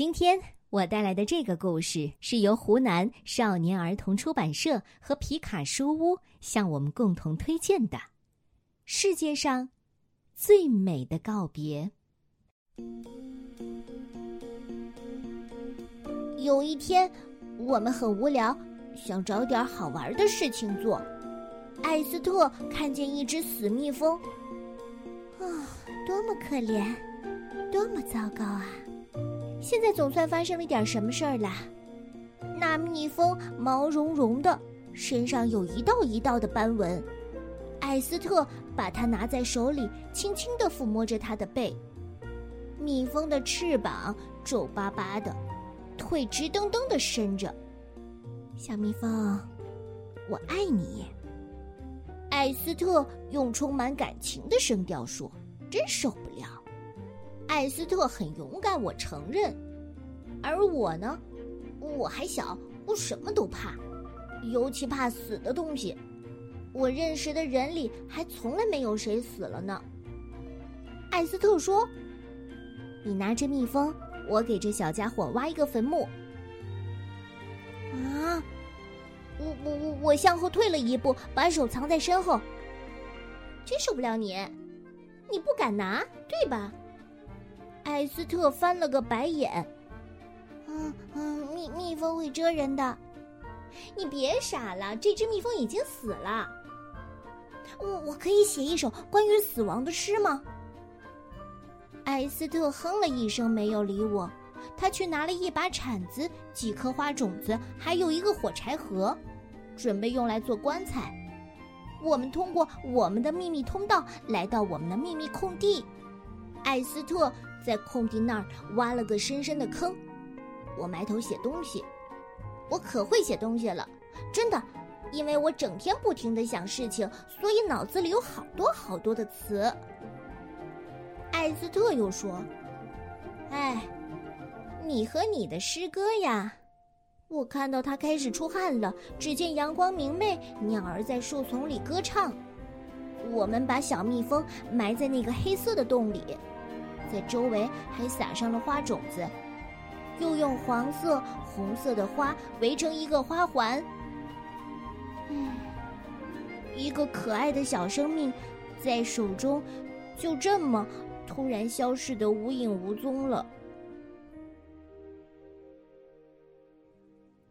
今天我带来的这个故事是由湖南少年儿童出版社和皮卡书屋向我们共同推荐的《世界上最美的告别》。有一天，我们很无聊，想找点好玩的事情做。艾斯特看见一只死蜜蜂，啊，多么可怜，多么糟糕啊！现在总算发生了点什么事儿啦。那蜜蜂毛茸茸的，身上有一道一道的斑纹。艾斯特把它拿在手里，轻轻地抚摸着它的背。蜜蜂的翅膀皱巴巴的，腿直蹬蹬的伸着。小蜜蜂，我爱你。艾斯特用充满感情的声调说：“真受不了。”艾斯特很勇敢，我承认。而我呢，我还小，我什么都怕，尤其怕死的东西。我认识的人里还从来没有谁死了呢。艾斯特说：“你拿着蜜蜂，我给这小家伙挖一个坟墓。”啊！我我我我向后退了一步，把手藏在身后。真受不了你，你不敢拿，对吧？艾斯特翻了个白眼。嗯嗯，蜜蜜蜂会蜇人的，你别傻了，这只蜜蜂已经死了。我我可以写一首关于死亡的诗吗？艾斯特哼了一声，没有理我。他去拿了一把铲子、几颗花种子，还有一个火柴盒，准备用来做棺材。我们通过我们的秘密通道来到我们的秘密空地。艾斯特在空地那儿挖了个深深的坑。我埋头写东西，我可会写东西了，真的，因为我整天不停的想事情，所以脑子里有好多好多的词。艾斯特又说：“哎，你和你的诗歌呀！”我看到他开始出汗了。只见阳光明媚，鸟儿在树丛里歌唱。我们把小蜜蜂埋在那个黑色的洞里，在周围还撒上了花种子。又用黄色、红色的花围成一个花环。嗯，一个可爱的小生命，在手中就这么突然消失的无影无踪了。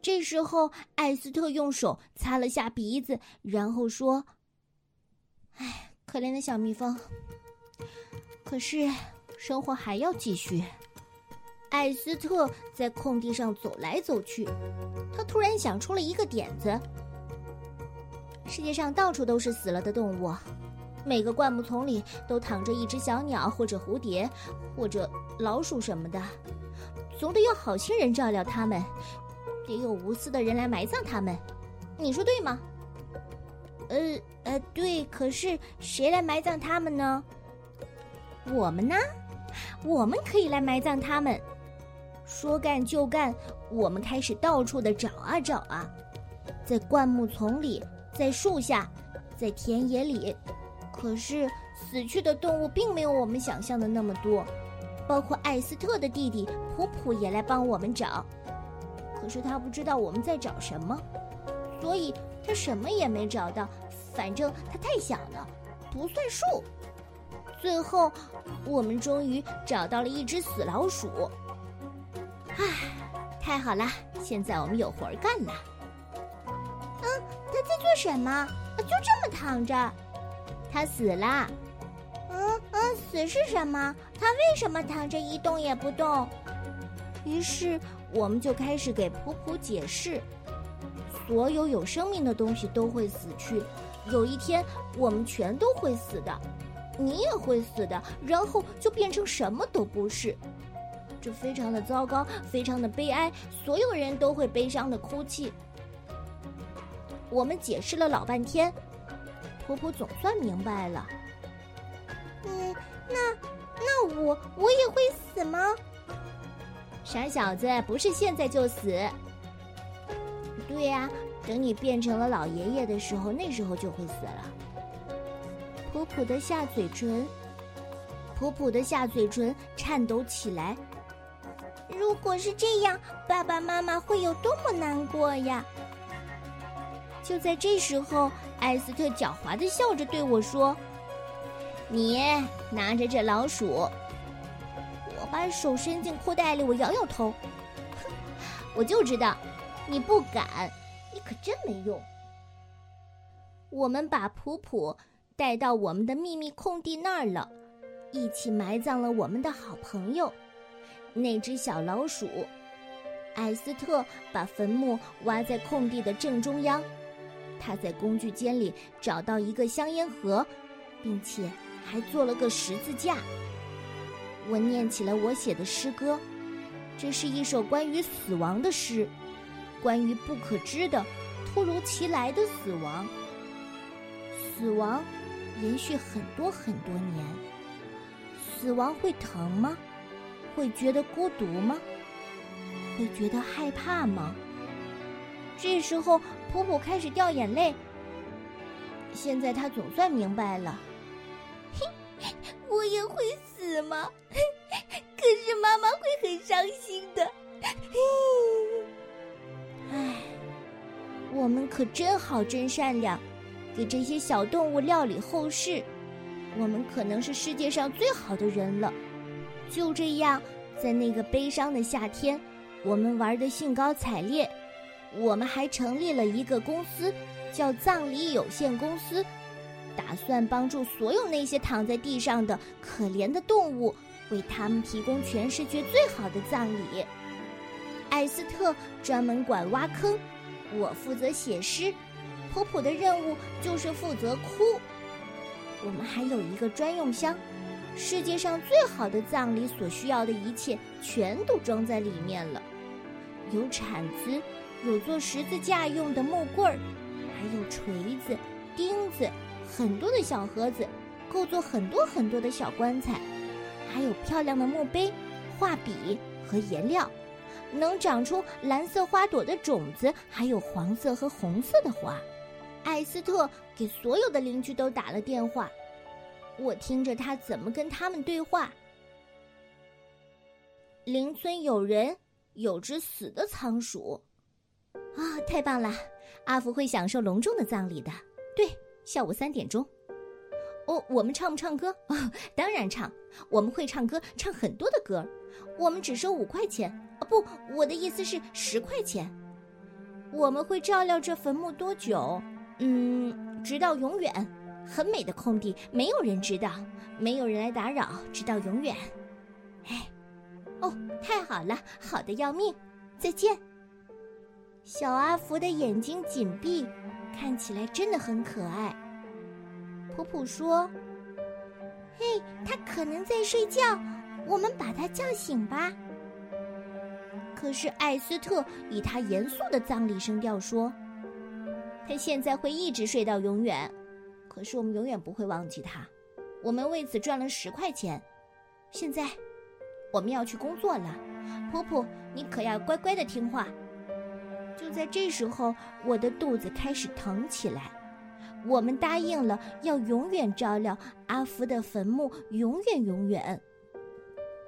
这时候，艾斯特用手擦了下鼻子，然后说：“哎，可怜的小蜜蜂。可是，生活还要继续。”艾斯特在空地上走来走去，他突然想出了一个点子。世界上到处都是死了的动物，每个灌木丛里都躺着一只小鸟，或者蝴蝶，或者老鼠什么的，总得有好心人照料它们，得有无私的人来埋葬它们。你说对吗？呃呃，对。可是谁来埋葬它们呢？我们呢？我们可以来埋葬它们。说干就干，我们开始到处的找啊找啊，在灌木丛里，在树下，在田野里。可是死去的动物并没有我们想象的那么多，包括艾斯特的弟弟普普也来帮我们找。可是他不知道我们在找什么，所以他什么也没找到。反正他太小了，不算数。最后，我们终于找到了一只死老鼠。唉，太好了！现在我们有活干了。嗯，他在做什么？就这么躺着？他死了。嗯嗯，死是什么？他为什么躺着一动也不动？于是我们就开始给普普解释：所有有生命的东西都会死去，有一天我们全都会死的，你也会死的，然后就变成什么都不是。这非常的糟糕，非常的悲哀，所有人都会悲伤的哭泣。我们解释了老半天，婆婆总算明白了。嗯，那那我我也会死吗？傻小子，不是现在就死。对呀，等你变成了老爷爷的时候，那时候就会死了。普普的下嘴唇，普普的下嘴唇颤抖起来。如果是这样，爸爸妈妈会有多么难过呀！就在这时候，艾斯特狡猾的笑着对我说：“你拿着这老鼠。”我把手伸进裤袋里，我摇摇头，哼，我就知道，你不敢，你可真没用。我们把普普带到我们的秘密空地那儿了，一起埋葬了我们的好朋友那只小老鼠。艾斯特把坟墓挖在空地的正中央，他在工具间里找到一个香烟盒，并且还做了个十字架。我念起了我写的诗歌，这是一首关于死亡的诗，关于不可知的、突如其来的死亡。死亡延续很多很多年。死亡会疼吗？会觉得孤独吗？会觉得害怕吗？这时候，普普开始掉眼泪。现在他总算明白了。我也会死吗？可是妈妈会很伤心的。唉，我们可真好，真善良。给这些小动物料理后事，我们可能是世界上最好的人了。就这样，在那个悲伤的夏天，我们玩的兴高采烈。我们还成立了一个公司，叫葬礼有限公司，打算帮助所有那些躺在地上的可怜的动物，为他们提供全世界最好的葬礼。艾斯特专门管挖坑，我负责写诗。普普的任务就是负责哭。我们还有一个专用箱，世界上最好的葬礼所需要的一切全都装在里面了。有铲子，有做十字架用的木棍儿，还有锤子、钉子，很多的小盒子，够做很多很多的小棺材。还有漂亮的墓碑、画笔和颜料，能长出蓝色花朵的种子，还有黄色和红色的花。艾斯特给所有的邻居都打了电话，我听着他怎么跟他们对话。邻村有人有只死的仓鼠，啊，太棒了！阿福会享受隆重的葬礼的。对，下午三点钟。哦，我们唱不唱歌？哦，当然唱，我们会唱歌，唱很多的歌。我们只收五块钱。啊，不，我的意思是十块钱。我们会照料这坟墓多久？嗯，直到永远，很美的空地，没有人知道，没有人来打扰，直到永远。哎，哦，太好了，好的要命！再见。小阿福的眼睛紧闭，看起来真的很可爱。普普说：“嘿，他可能在睡觉，我们把他叫醒吧。”可是艾斯特以他严肃的葬礼声调说。他现在会一直睡到永远，可是我们永远不会忘记他。我们为此赚了十块钱。现在，我们要去工作了。婆婆，你可要乖乖的听话。就在这时候，我的肚子开始疼起来。我们答应了要永远照料阿福的坟墓，永远永远。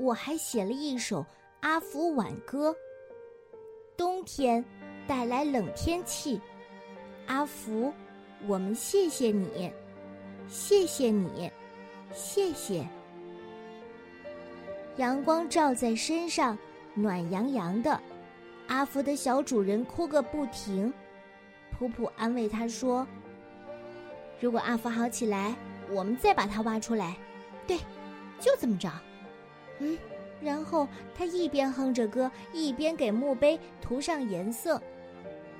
我还写了一首阿福挽歌。冬天带来冷天气。阿福，我们谢谢你，谢谢你，谢谢。阳光照在身上，暖洋洋的。阿福的小主人哭个不停。普普安慰他说：“如果阿福好起来，我们再把它挖出来。”对，就这么着。嗯，然后他一边哼着歌，一边给墓碑涂上颜色。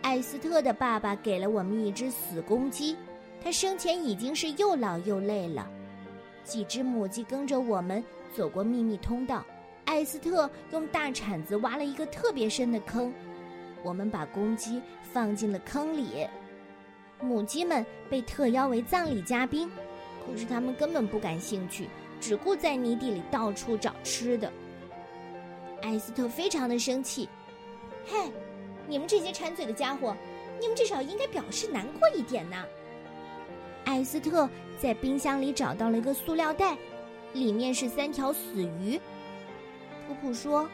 艾斯特的爸爸给了我们一只死公鸡，他生前已经是又老又累了。几只母鸡跟着我们走过秘密通道，艾斯特用大铲子挖了一个特别深的坑，我们把公鸡放进了坑里。母鸡们被特邀为葬礼嘉宾，可是他们根本不感兴趣，只顾在泥地里到处找吃的。艾斯特非常的生气，嘿。你们这些馋嘴的家伙，你们至少应该表示难过一点呐。艾斯特在冰箱里找到了一个塑料袋，里面是三条死鱼。普普说：“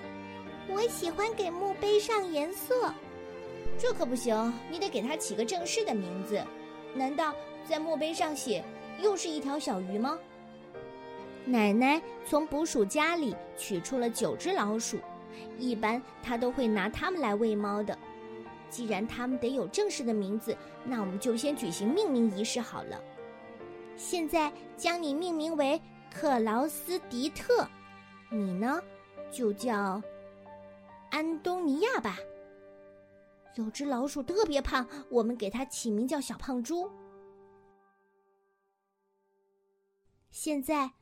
我喜欢给墓碑上颜色。这可不行，你得给它起个正式的名字。难道在墓碑上写又是一条小鱼吗？奶奶从捕鼠夹里取出了九只老鼠，一般她都会拿它们来喂猫的。既然它们得有正式的名字，那我们就先举行命名仪式好了。现在将你命名为克劳斯迪特，你呢，就叫安东尼亚吧。有只老鼠特别胖，我们给它起名叫小胖猪。现在，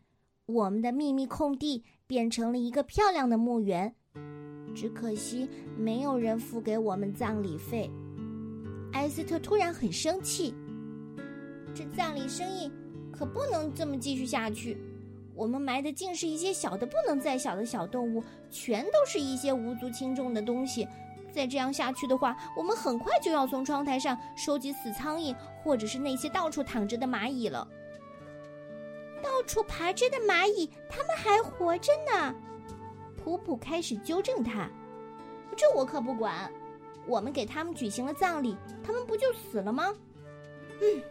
我们的秘密空地变成了一个漂亮的墓园。只可惜没有人付给我们葬礼费。埃斯特突然很生气，这葬礼生意可不能这么继续下去。我们埋的尽是一些小的不能再小的小动物，全都是一些无足轻重的东西。再这样下去的话，我们很快就要从窗台上收集死苍蝇，或者是那些到处躺着的蚂蚁了。到处爬着的蚂蚁，它们还活着呢。普普开始纠正他：“这我可不管，我们给他们举行了葬礼，他们不就死了吗？”嗯，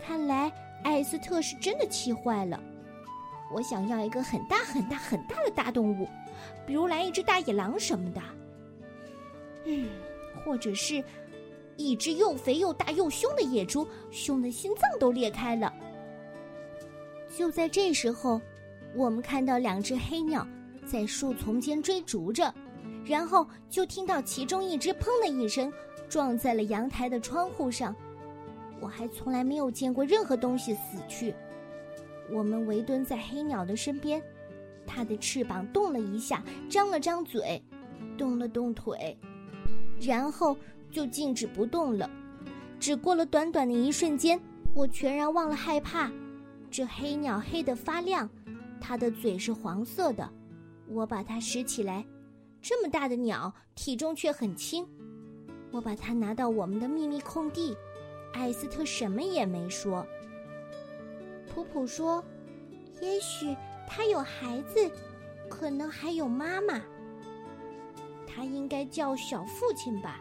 看来艾斯特是真的气坏了。我想要一个很大很大很大的大动物，比如来一只大野狼什么的。嗯，或者是一只又肥又大又凶的野猪，凶的心脏都裂开了。就在这时候。我们看到两只黑鸟在树丛间追逐着，然后就听到其中一只“砰”的一声撞在了阳台的窗户上。我还从来没有见过任何东西死去。我们围蹲在黑鸟的身边，它的翅膀动了一下，张了张嘴，动了动腿，然后就静止不动了。只过了短短的一瞬间，我全然忘了害怕。这黑鸟黑得发亮。它的嘴是黄色的，我把它拾起来。这么大的鸟，体重却很轻。我把它拿到我们的秘密空地。艾斯特什么也没说。普普说：“也许他有孩子，可能还有妈妈。他应该叫小父亲吧。”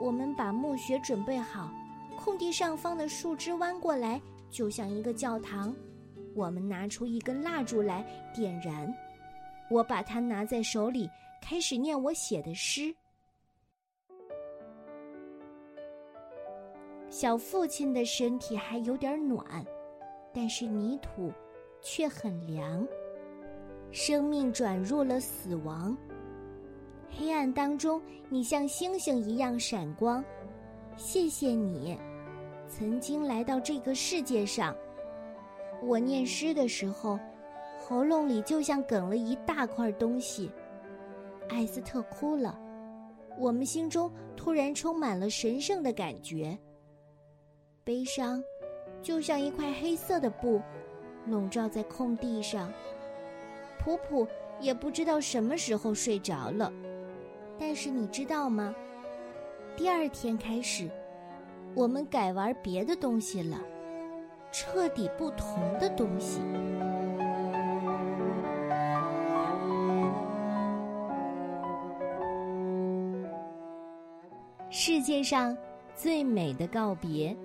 我们把墓穴准备好，空地上方的树枝弯过来，就像一个教堂。我们拿出一根蜡烛来点燃，我把它拿在手里，开始念我写的诗。小父亲的身体还有点暖，但是泥土却很凉。生命转入了死亡，黑暗当中，你像星星一样闪光。谢谢你，曾经来到这个世界上。我念诗的时候，喉咙里就像哽了一大块东西。艾斯特哭了，我们心中突然充满了神圣的感觉。悲伤，就像一块黑色的布，笼罩在空地上。普普也不知道什么时候睡着了，但是你知道吗？第二天开始，我们改玩别的东西了。彻底不同的东西。世界上最美的告别，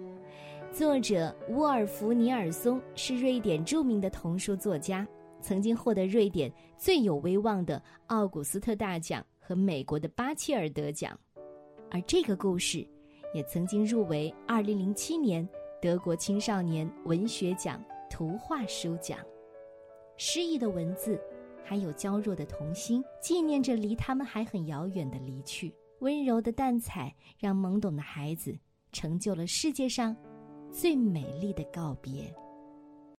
作者沃尔夫·尼尔松是瑞典著名的童书作家，曾经获得瑞典最有威望的奥古斯特大奖和美国的巴切尔德奖，而这个故事也曾经入围二零零七年。德国青少年文学奖图画书奖，诗意的文字，还有娇弱的童心，纪念着离他们还很遥远的离去。温柔的淡彩，让懵懂的孩子成就了世界上最美丽的告别。